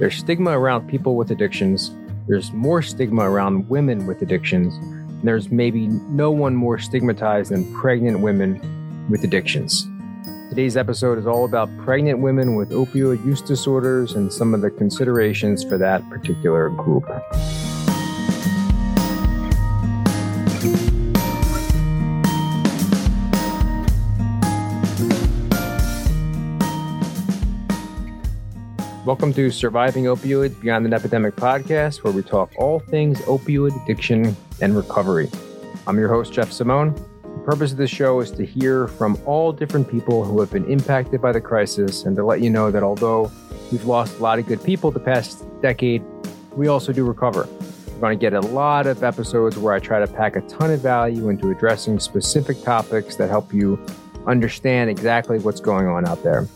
There's stigma around people with addictions. There's more stigma around women with addictions. There's maybe no one more stigmatized than pregnant women with addictions. Today's episode is all about pregnant women with opioid use disorders and some of the considerations for that particular group. Welcome to Surviving Opioids Beyond an Epidemic podcast, where we talk all things opioid addiction and recovery. I'm your host, Jeff Simone. The purpose of this show is to hear from all different people who have been impacted by the crisis and to let you know that although we've lost a lot of good people the past decade, we also do recover. We're going to get a lot of episodes where I try to pack a ton of value into addressing specific topics that help you understand exactly what's going on out there.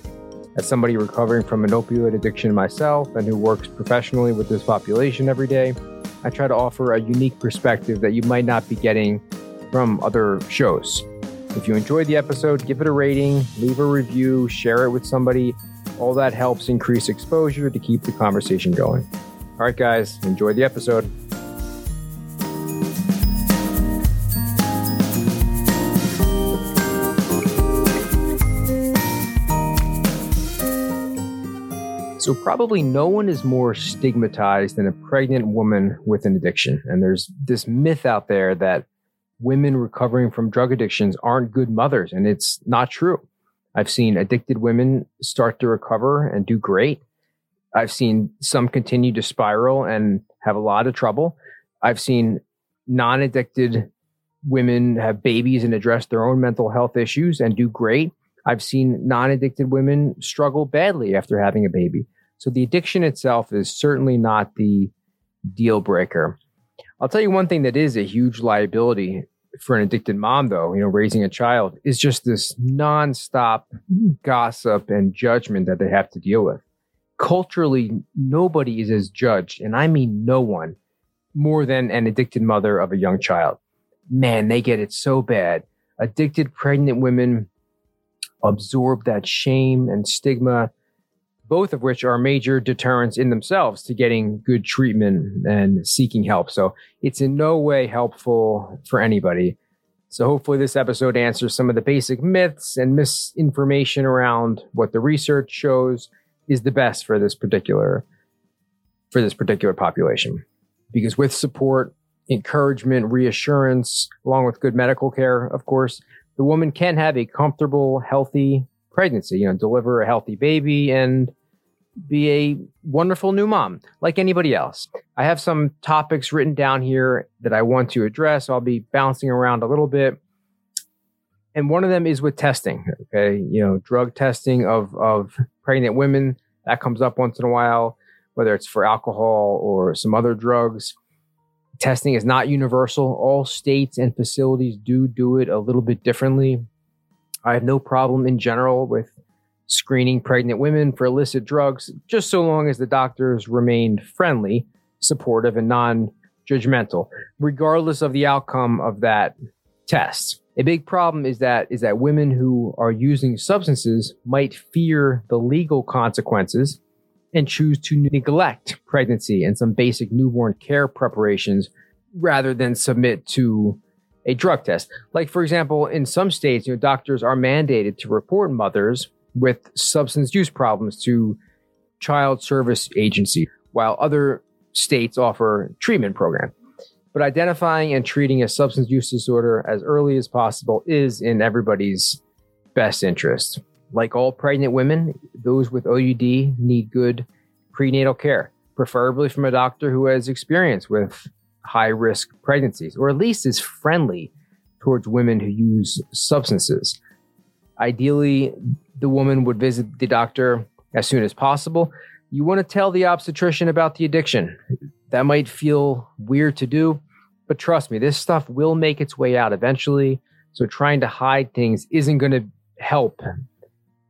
As somebody recovering from an opioid addiction myself and who works professionally with this population every day, I try to offer a unique perspective that you might not be getting from other shows. If you enjoyed the episode, give it a rating, leave a review, share it with somebody. All that helps increase exposure to keep the conversation going. All right, guys, enjoy the episode. So, probably no one is more stigmatized than a pregnant woman with an addiction. And there's this myth out there that women recovering from drug addictions aren't good mothers, and it's not true. I've seen addicted women start to recover and do great. I've seen some continue to spiral and have a lot of trouble. I've seen non addicted women have babies and address their own mental health issues and do great. I've seen non addicted women struggle badly after having a baby. So the addiction itself is certainly not the deal breaker. I'll tell you one thing that is a huge liability for an addicted mom, though, you know, raising a child is just this nonstop gossip and judgment that they have to deal with. Culturally, nobody is as judged, and I mean no one, more than an addicted mother of a young child. Man, they get it so bad. Addicted pregnant women absorb that shame and stigma both of which are major deterrents in themselves to getting good treatment and seeking help. So it's in no way helpful for anybody. So hopefully this episode answers some of the basic myths and misinformation around what the research shows is the best for this particular for this particular population. Because with support, encouragement, reassurance, along with good medical care, of course, the woman can have a comfortable, healthy pregnancy, you know, deliver a healthy baby and be a wonderful new mom like anybody else. I have some topics written down here that I want to address. I'll be bouncing around a little bit. And one of them is with testing. Okay. You know, drug testing of, of pregnant women that comes up once in a while, whether it's for alcohol or some other drugs. Testing is not universal. All states and facilities do do it a little bit differently. I have no problem in general with screening pregnant women for illicit drugs, just so long as the doctors remained friendly, supportive, and non judgmental, regardless of the outcome of that test. A big problem is that is that women who are using substances might fear the legal consequences and choose to neglect pregnancy and some basic newborn care preparations rather than submit to a drug test. Like for example, in some states, you know, doctors are mandated to report mothers with substance use problems to child service agency, while other states offer treatment program. But identifying and treating a substance use disorder as early as possible is in everybody's best interest. Like all pregnant women, those with OUD need good prenatal care, preferably from a doctor who has experience with high risk pregnancies, or at least is friendly towards women who use substances. Ideally, the woman would visit the doctor as soon as possible. You want to tell the obstetrician about the addiction. That might feel weird to do, but trust me, this stuff will make its way out eventually. So trying to hide things isn't going to help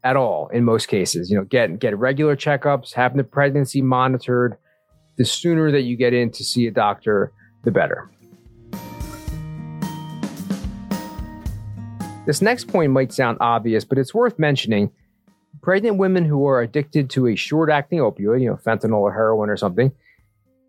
at all in most cases. You know, get get regular checkups, have the pregnancy monitored. The sooner that you get in to see a doctor, the better. This next point might sound obvious, but it's worth mentioning. pregnant women who are addicted to a short acting opioid, you know, fentanyl or heroin or something,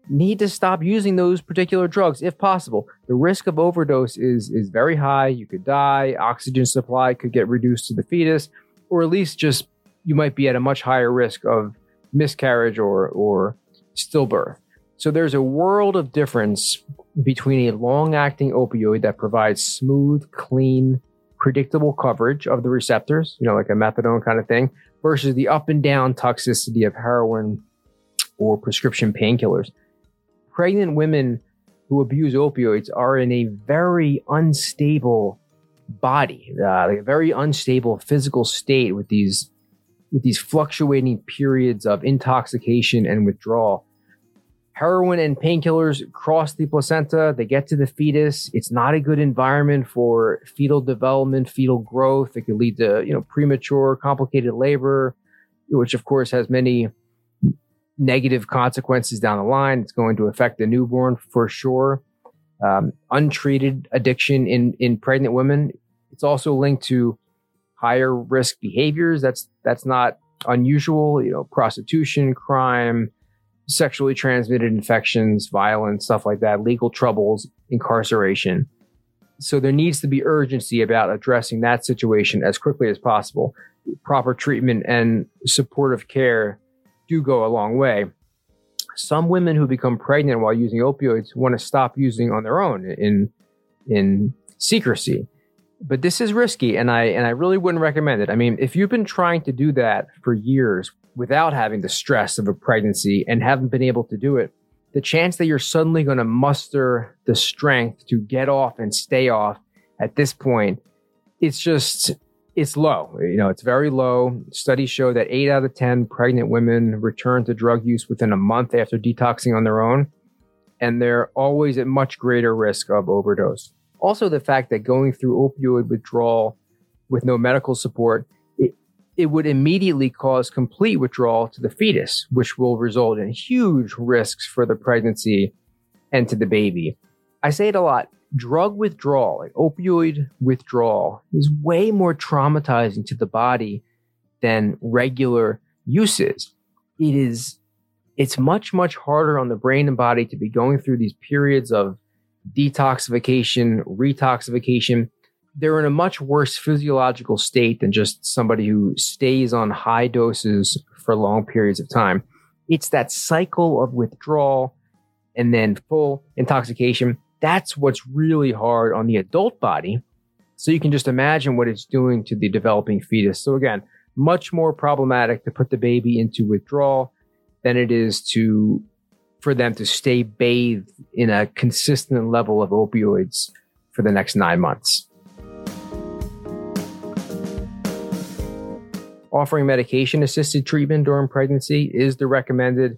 need to stop using those particular drugs if possible. The risk of overdose is, is very high. You could die, oxygen supply could get reduced to the fetus, or at least just you might be at a much higher risk of miscarriage or, or stillbirth. So there's a world of difference between a long acting opioid that provides smooth, clean, predictable coverage of the receptors, you know, like a methadone kind of thing, versus the up and down toxicity of heroin or prescription painkillers. Pregnant women who abuse opioids are in a very unstable body, uh, like a very unstable physical state with these with these fluctuating periods of intoxication and withdrawal heroin and painkillers cross the placenta. They get to the fetus. It's not a good environment for fetal development, fetal growth. It could lead to, you know, premature, complicated labor, which of course has many negative consequences down the line. It's going to affect the newborn for sure. Um, untreated addiction in, in pregnant women. It's also linked to higher risk behaviors. That's, that's not unusual, you know, prostitution, crime, sexually transmitted infections, violence, stuff like that, legal troubles, incarceration. So there needs to be urgency about addressing that situation as quickly as possible. Proper treatment and supportive care do go a long way. Some women who become pregnant while using opioids want to stop using on their own in in secrecy. But this is risky and I and I really wouldn't recommend it. I mean, if you've been trying to do that for years without having the stress of a pregnancy and haven't been able to do it, the chance that you're suddenly going to muster the strength to get off and stay off at this point, it's just, it's low. You know, it's very low. Studies show that eight out of 10 pregnant women return to drug use within a month after detoxing on their own. And they're always at much greater risk of overdose. Also, the fact that going through opioid withdrawal with no medical support it would immediately cause complete withdrawal to the fetus, which will result in huge risks for the pregnancy and to the baby. I say it a lot. Drug withdrawal, like opioid withdrawal, is way more traumatizing to the body than regular uses. It is, it's much, much harder on the brain and body to be going through these periods of detoxification, retoxification, they're in a much worse physiological state than just somebody who stays on high doses for long periods of time. It's that cycle of withdrawal and then full intoxication. That's what's really hard on the adult body. So you can just imagine what it's doing to the developing fetus. So again, much more problematic to put the baby into withdrawal than it is to for them to stay bathed in a consistent level of opioids for the next nine months. Offering medication assisted treatment during pregnancy is the recommended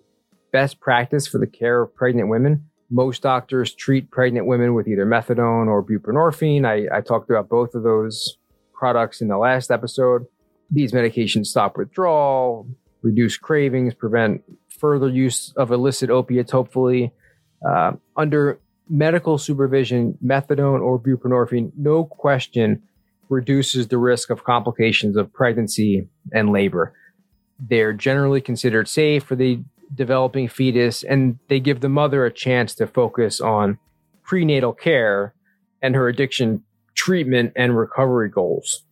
best practice for the care of pregnant women. Most doctors treat pregnant women with either methadone or buprenorphine. I, I talked about both of those products in the last episode. These medications stop withdrawal, reduce cravings, prevent further use of illicit opiates, hopefully. Uh, under medical supervision, methadone or buprenorphine, no question, reduces the risk of complications of pregnancy and labor. They're generally considered safe for the developing fetus, and they give the mother a chance to focus on prenatal care and her addiction treatment and recovery goals.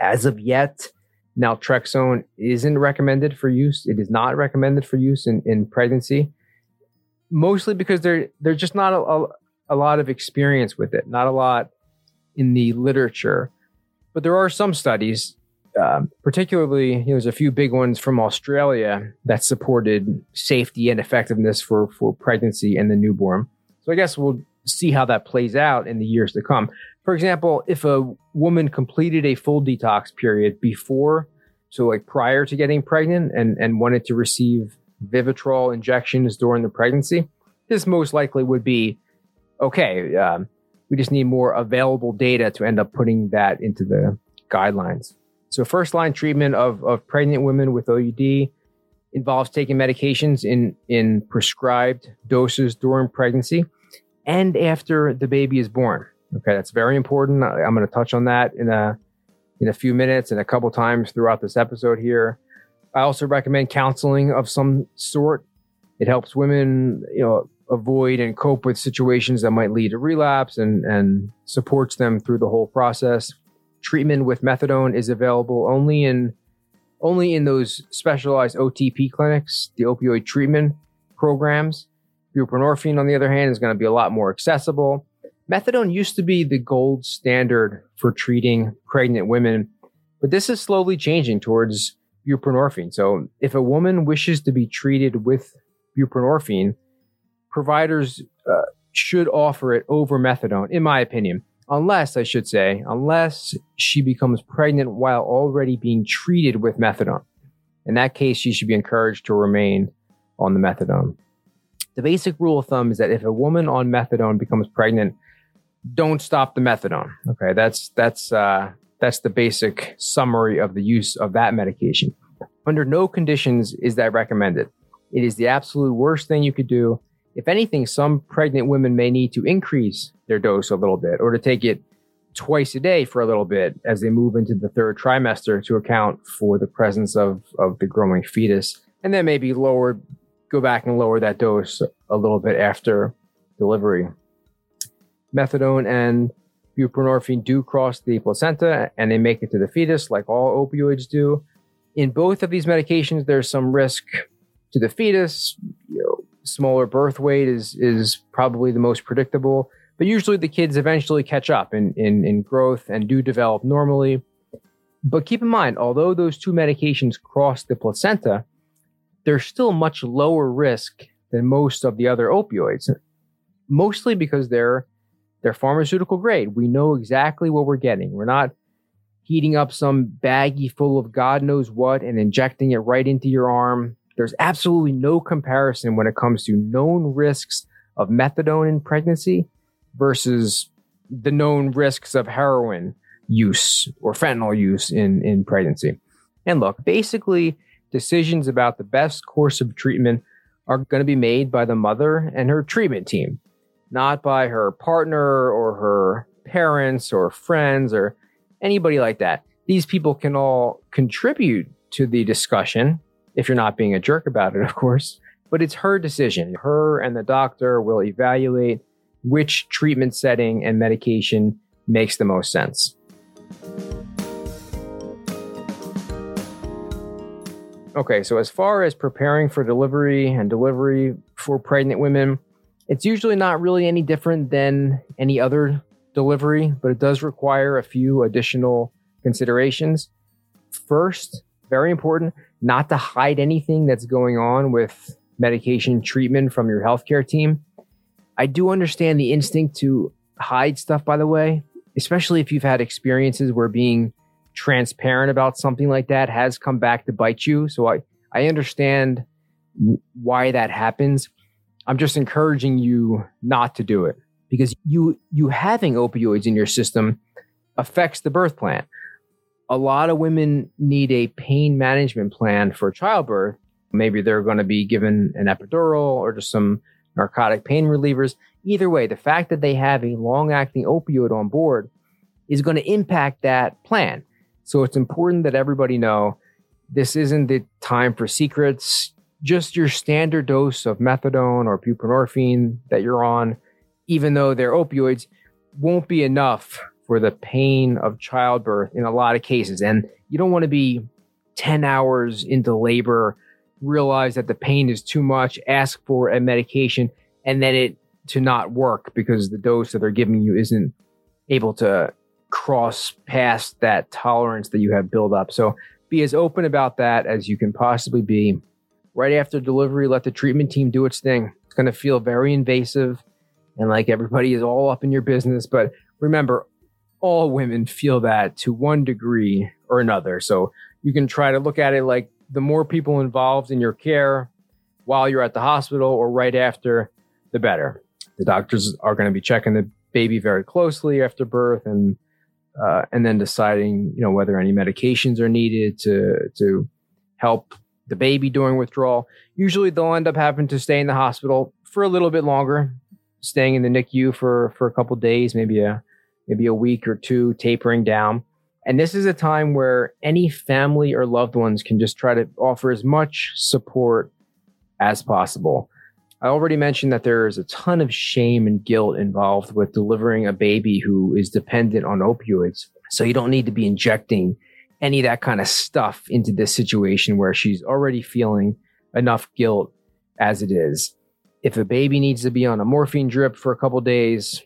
As of yet, naltrexone isn't recommended for use. It is not recommended for use in, in pregnancy, mostly because there there's just not a, a, a lot of experience with it, not a lot in the literature. But there are some studies, um, particularly, you know, there's a few big ones from Australia that supported safety and effectiveness for, for pregnancy and the newborn. So I guess we'll see how that plays out in the years to come. For example, if a woman completed a full detox period before, so like prior to getting pregnant and, and wanted to receive Vivitrol injections during the pregnancy, this most likely would be okay. Um, we just need more available data to end up putting that into the guidelines. So, first line treatment of, of pregnant women with OUD involves taking medications in, in prescribed doses during pregnancy and after the baby is born. Okay, that's very important. I'm going to touch on that in a in a few minutes and a couple times throughout this episode here. I also recommend counseling of some sort. It helps women, you know, avoid and cope with situations that might lead to relapse and, and supports them through the whole process. Treatment with methadone is available only in only in those specialized OTP clinics, the opioid treatment programs. Buprenorphine, on the other hand, is going to be a lot more accessible. Methadone used to be the gold standard for treating pregnant women, but this is slowly changing towards buprenorphine. So if a woman wishes to be treated with buprenorphine, providers uh, should offer it over methadone, in my opinion. Unless, I should say, unless she becomes pregnant while already being treated with methadone. In that case, she should be encouraged to remain on the methadone. The basic rule of thumb is that if a woman on methadone becomes pregnant, don't stop the methadone. Okay, that's that's uh, that's the basic summary of the use of that medication. Under no conditions is that recommended. It is the absolute worst thing you could do if anything, some pregnant women may need to increase their dose a little bit or to take it twice a day for a little bit as they move into the third trimester to account for the presence of, of the growing fetus. And then maybe lower, go back and lower that dose a little bit after delivery. Methadone and buprenorphine do cross the placenta and they make it to the fetus like all opioids do. In both of these medications, there's some risk to the fetus, smaller birth weight is is probably the most predictable. But usually the kids eventually catch up in, in, in growth and do develop normally. But keep in mind, although those two medications cross the placenta, they're still much lower risk than most of the other opioids, mostly because they're they're pharmaceutical grade. We know exactly what we're getting. We're not heating up some baggie full of God knows what and injecting it right into your arm there's absolutely no comparison when it comes to known risks of methadone in pregnancy versus the known risks of heroin use or fentanyl use in, in pregnancy. And look, basically, decisions about the best course of treatment are going to be made by the mother and her treatment team, not by her partner or her parents or friends or anybody like that. These people can all contribute to the discussion if you're not being a jerk about it, of course. But it's her decision. Her and the doctor will evaluate which treatment setting and medication makes the most sense. Okay, so as far as preparing for delivery and delivery for pregnant women, it's usually not really any different than any other delivery, but it does require a few additional considerations. First, very important, not to hide anything that's going on with medication treatment from your healthcare team. I do understand the instinct to hide stuff, by the way, especially if you've had experiences where being transparent about something like that has come back to bite you. So I, I understand why that happens. I'm just encouraging you not to do it because you you having opioids in your system affects the birth plan a lot of women need a pain management plan for childbirth. Maybe they're going to be given an epidural or just some narcotic pain relievers. Either way, the fact that they have a long acting opioid on board is going to impact that plan. So it's important that everybody know this isn't the time for secrets. Just your standard dose of methadone or buprenorphine that you're on, even though they're opioids, won't be enough for the pain of childbirth in a lot of cases. And you don't want to be 10 hours into labor, realize that the pain is too much, ask for a medication, and then it to not work because the dose that they're giving you isn't able to cross past that tolerance that you have built up. So be as open about that as you can possibly be. Right after delivery, let the treatment team do its thing. It's going to feel very invasive and like everybody is all up in your business. But remember, all women feel that to one degree or another. So you can try to look at it like the more people involved in your care while you're at the hospital or right after, the better. The doctors are going to be checking the baby very closely after birth and uh, and then deciding you know whether any medications are needed to to help the baby during withdrawal. Usually they'll end up having to stay in the hospital for a little bit longer, staying in the NICU for for a couple days, maybe a maybe a week or two tapering down. And this is a time where any family or loved ones can just try to offer as much support as possible. I already mentioned that there is a ton of shame and guilt involved with delivering a baby who is dependent on opioids. So you don't need to be injecting any of that kind of stuff into this situation where she's already feeling enough guilt as it is. If a baby needs to be on a morphine drip for a couple days,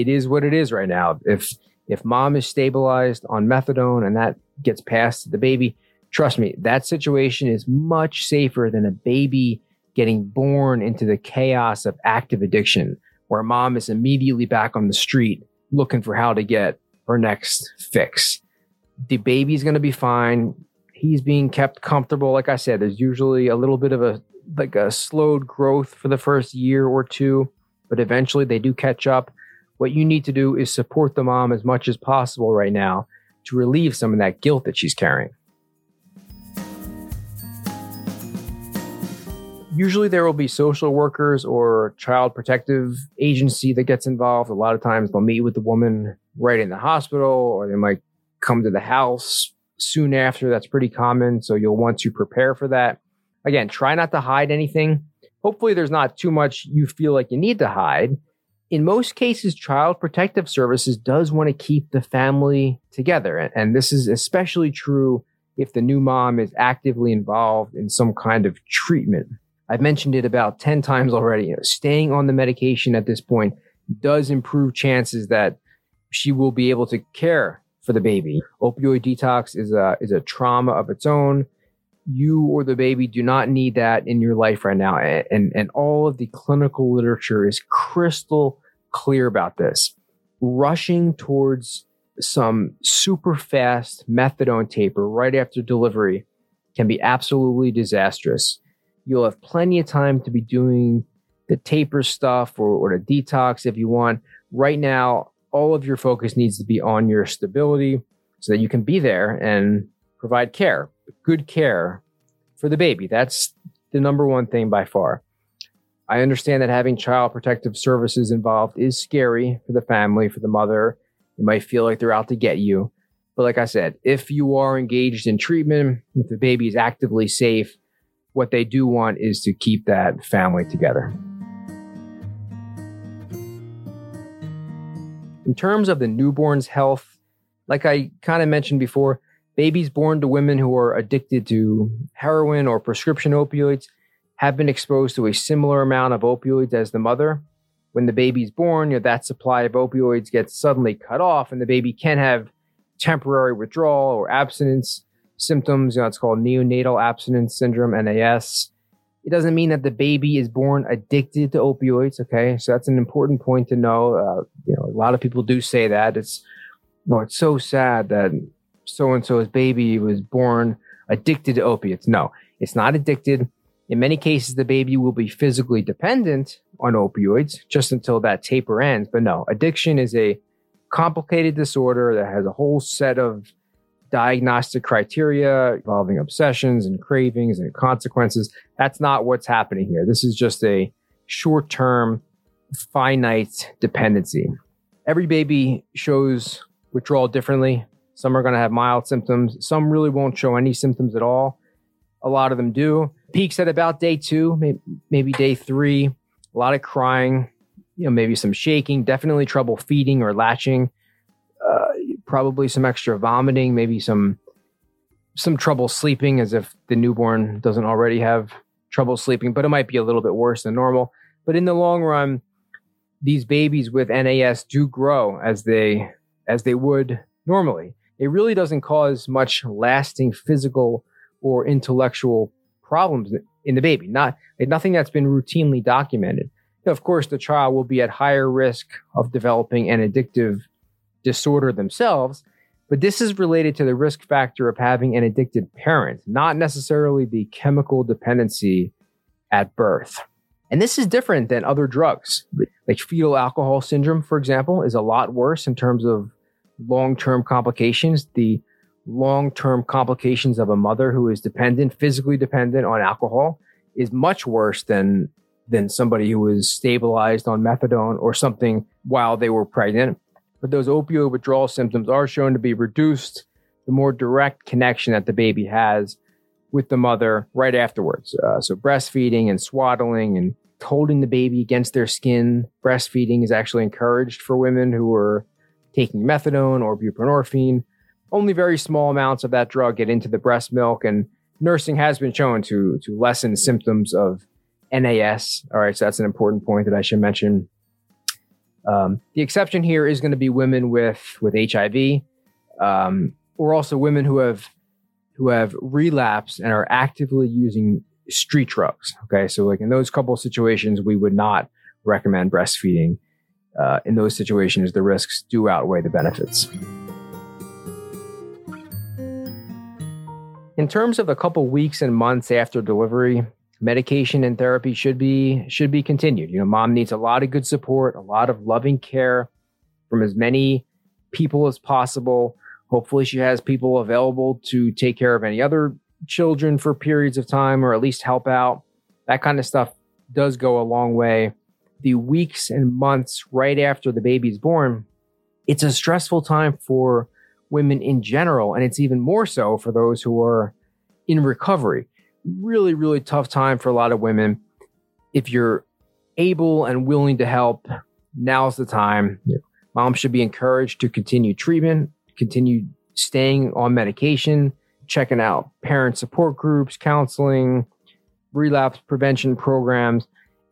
it is what it is right now. If if mom is stabilized on methadone and that gets passed to the baby, trust me, that situation is much safer than a baby getting born into the chaos of active addiction, where mom is immediately back on the street looking for how to get her next fix. The baby's going to be fine. He's being kept comfortable. Like I said, there's usually a little bit of a like a slowed growth for the first year or two, but eventually they do catch up. What you need to do is support the mom as much as possible right now to relieve some of that guilt that she's carrying. usually there will be social workers or child protective agency that gets involved. A lot of times they'll meet with the woman right in the hospital or they might come to the house soon after. That's pretty common. So you'll want to prepare for that. Again, try not to hide anything. Hopefully there's not too much you feel like you need to hide. In most cases, Child Protective Services does want to keep the family together. And this is especially true if the new mom is actively involved in some kind of treatment. I've mentioned it about 10 times already. You know, staying on the medication at this point does improve chances that she will be able to care for the baby. Opioid detox is a, is a trauma of its own. You or the baby do not need that in your life right now. And, and all of the clinical literature is crystal clear about this. Rushing towards some super fast methadone taper right after delivery can be absolutely disastrous. You'll have plenty of time to be doing the taper stuff or, or the detox if you want. Right now, all of your focus needs to be on your stability so that you can be there and provide care, good care for the baby. That's the number one thing by far. I understand that having child protective services involved is scary for the family, for the mother. You might feel like they're out to get you. But like I said, if you are engaged in treatment, if the baby is actively safe, what they do want is to keep that family together. In terms of the newborn's health, like I kind of mentioned before, babies born to women who are addicted to heroin or prescription opioids have been exposed to a similar amount of opioids as the mother. When the baby's born, you know, that supply of opioids gets suddenly cut off, and the baby can have temporary withdrawal or abstinence symptoms. You know, it's called neonatal abstinence syndrome, NAS. It doesn't mean that the baby is born addicted to opioids. Okay, so that's an important point to know. Uh, you know, a lot of people do say that it's, you know, it's so sad that so and so's baby was born addicted to opiates. No, it's not addicted. In many cases, the baby will be physically dependent on opioids just until that taper ends. But no, addiction is a complicated disorder that has a whole set of diagnostic criteria involving obsessions and cravings and consequences. That's not what's happening here. This is just a short term, finite dependency. Every baby shows withdrawal differently. Some are going to have mild symptoms, some really won't show any symptoms at all. A lot of them do. Peaks at about day two, maybe, day three. A lot of crying, you know, maybe some shaking, definitely trouble feeding or latching uh, probably some extra vomiting, maybe some some trouble sleeping as if the newborn doesn't already have trouble sleeping, but it might be a little bit worse than normal. But in the long run, these babies with NAS do grow as they as they would normally. It really doesn't cause much lasting physical or intellectual problems in the baby. Not nothing that's been routinely documented. Of course, the child will be at higher risk of developing an addictive disorder themselves, but this is related to the risk factor of having an addicted parent, not necessarily the chemical dependency at birth. And this is different than other drugs. Like fetal alcohol syndrome, for example, is a lot worse in terms of long term complications. The long term complications of a mother who is dependent, physically dependent on alcohol, is much worse than, than somebody who was stabilized on methadone or something while they were pregnant but those opioid withdrawal symptoms are shown to be reduced the more direct connection that the baby has with the mother right afterwards. Uh, so breastfeeding and swaddling and holding the baby against their skin. Breastfeeding is actually encouraged for women who are taking methadone or buprenorphine. Only very small amounts of that drug get into the breast milk, and nursing has been shown to to lessen symptoms of NAS. All right, so that's an important point that I should mention. Um, the exception here is going to be women with with HIV, um, or also women who have who have relapsed and are actively using street drugs. Okay, so like in those couple situations, we would not recommend breastfeeding. Uh, in those situations, the risks do outweigh the benefits. In terms of a couple weeks and months after delivery, medication and therapy should be should be continued. You know, mom needs a lot of good support, a lot of loving care from as many people as possible. Hopefully, she has people available to take care of any other children for periods of time or at least help out. That kind of stuff does go a long way. The weeks and months right after the baby's born, it's a stressful time for women in general. And it's even more so for those who are in recovery. Really, really tough time for a lot of women. If you're able and willing to help, now's the time. Mom should be encouraged to continue treatment, continue staying on medication, checking out parent support groups, counseling, relapse prevention programs.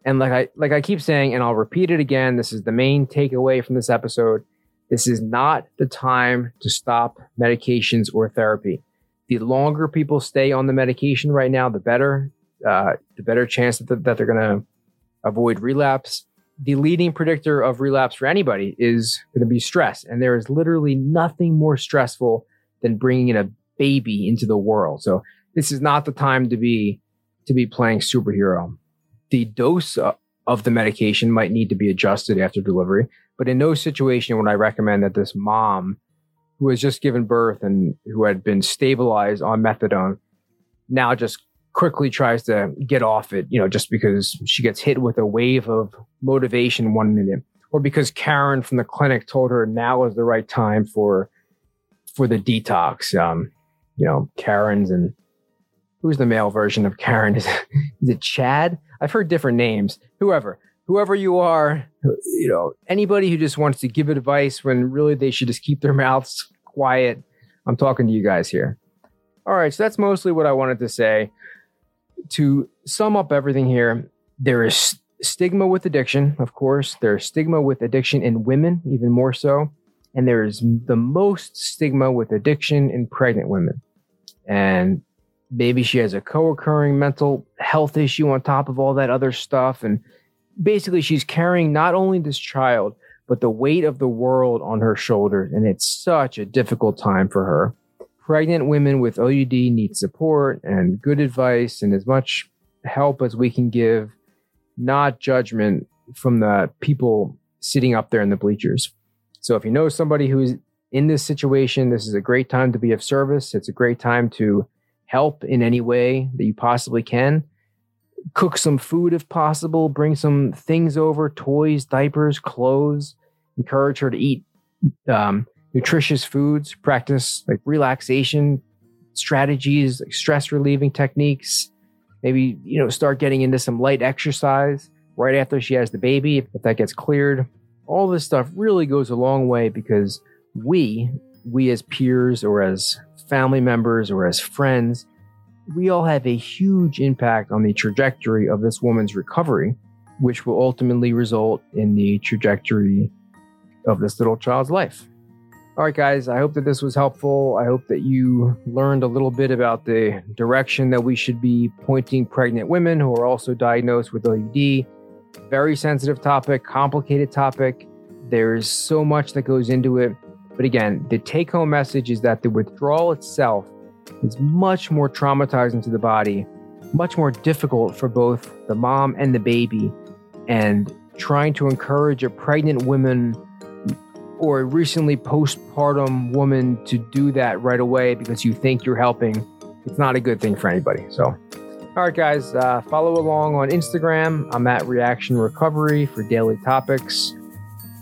And like I like I keep saying, and I'll repeat it again, this is the main takeaway from this episode. This is not the time to stop medications or therapy. The longer people stay on the medication right now, the better. Uh, the better chance that, that they're going to avoid relapse. The leading predictor of relapse for anybody is going to be stress. And there is literally nothing more stressful than bringing in a baby into the world. So this is not the time to be to be playing superhero. The dose of the medication might need to be adjusted after delivery, but in no situation would I recommend that this mom who has just given birth and who had been stabilized on methadone now just quickly tries to get off it, you know, just because she gets hit with a wave of motivation one minute or because Karen from the clinic told her now is the right time for for the detox. Um, you know, Karens and who's the male version of Karen? Is, is it Chad? I've heard different names. Whoever, whoever you are, you know, anybody who just wants to give advice when really they should just keep their mouths quiet. I'm talking to you guys here. All right, so that's mostly what I wanted to say. To sum up everything here, there is stigma with addiction, of course. There's stigma with addiction in women, even more so. And there is the most stigma with addiction in pregnant women and maybe she has a co-occurring mental health issue on top of all that other stuff. And basically she's carrying not only this child but the weight of the world on her shoulders. And it's such a difficult time for her. Pregnant women with OUD need support and good advice and as much help as we can give not judgment from the people sitting up there in the bleachers. So if you know somebody who's in this situation, this is a great time to be of service. It's a great time to help in any way that you possibly can. Cook some food if possible, bring some things over toys, diapers, clothes. Encourage her to eat um, nutritious foods, practice like relaxation strategies, like stress relieving techniques. Maybe, you know, start getting into some light exercise right after she has the baby, if that gets cleared. All this stuff really goes a long way because we, we as peers or as family members or as friends, we all have a huge impact on the trajectory of this woman's recovery, which will ultimately result in the trajectory of this little child's life. All right, guys, I hope that this was helpful. I hope that you learned a little bit about the direction that we should be pointing pregnant women who are also diagnosed with OUD. Very sensitive topic, complicated topic. There's so much that goes into it. But again, the take home message is that the withdrawal itself is much more traumatizing to the body, much more difficult for both the mom and the baby. And trying to encourage a pregnant woman or a recently postpartum woman to do that right away because you think you're helping, it's not a good thing for anybody. So, all right, guys, uh, follow along on Instagram. I'm at Reaction Recovery for daily topics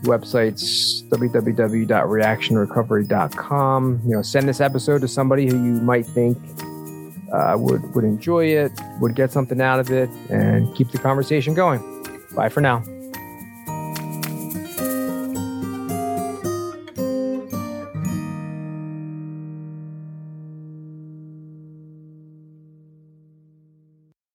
websites www.reactionrecovery.com. You know, send this episode to somebody who you might think uh, would would enjoy it, would get something out of it, and keep the conversation going. Bye for now.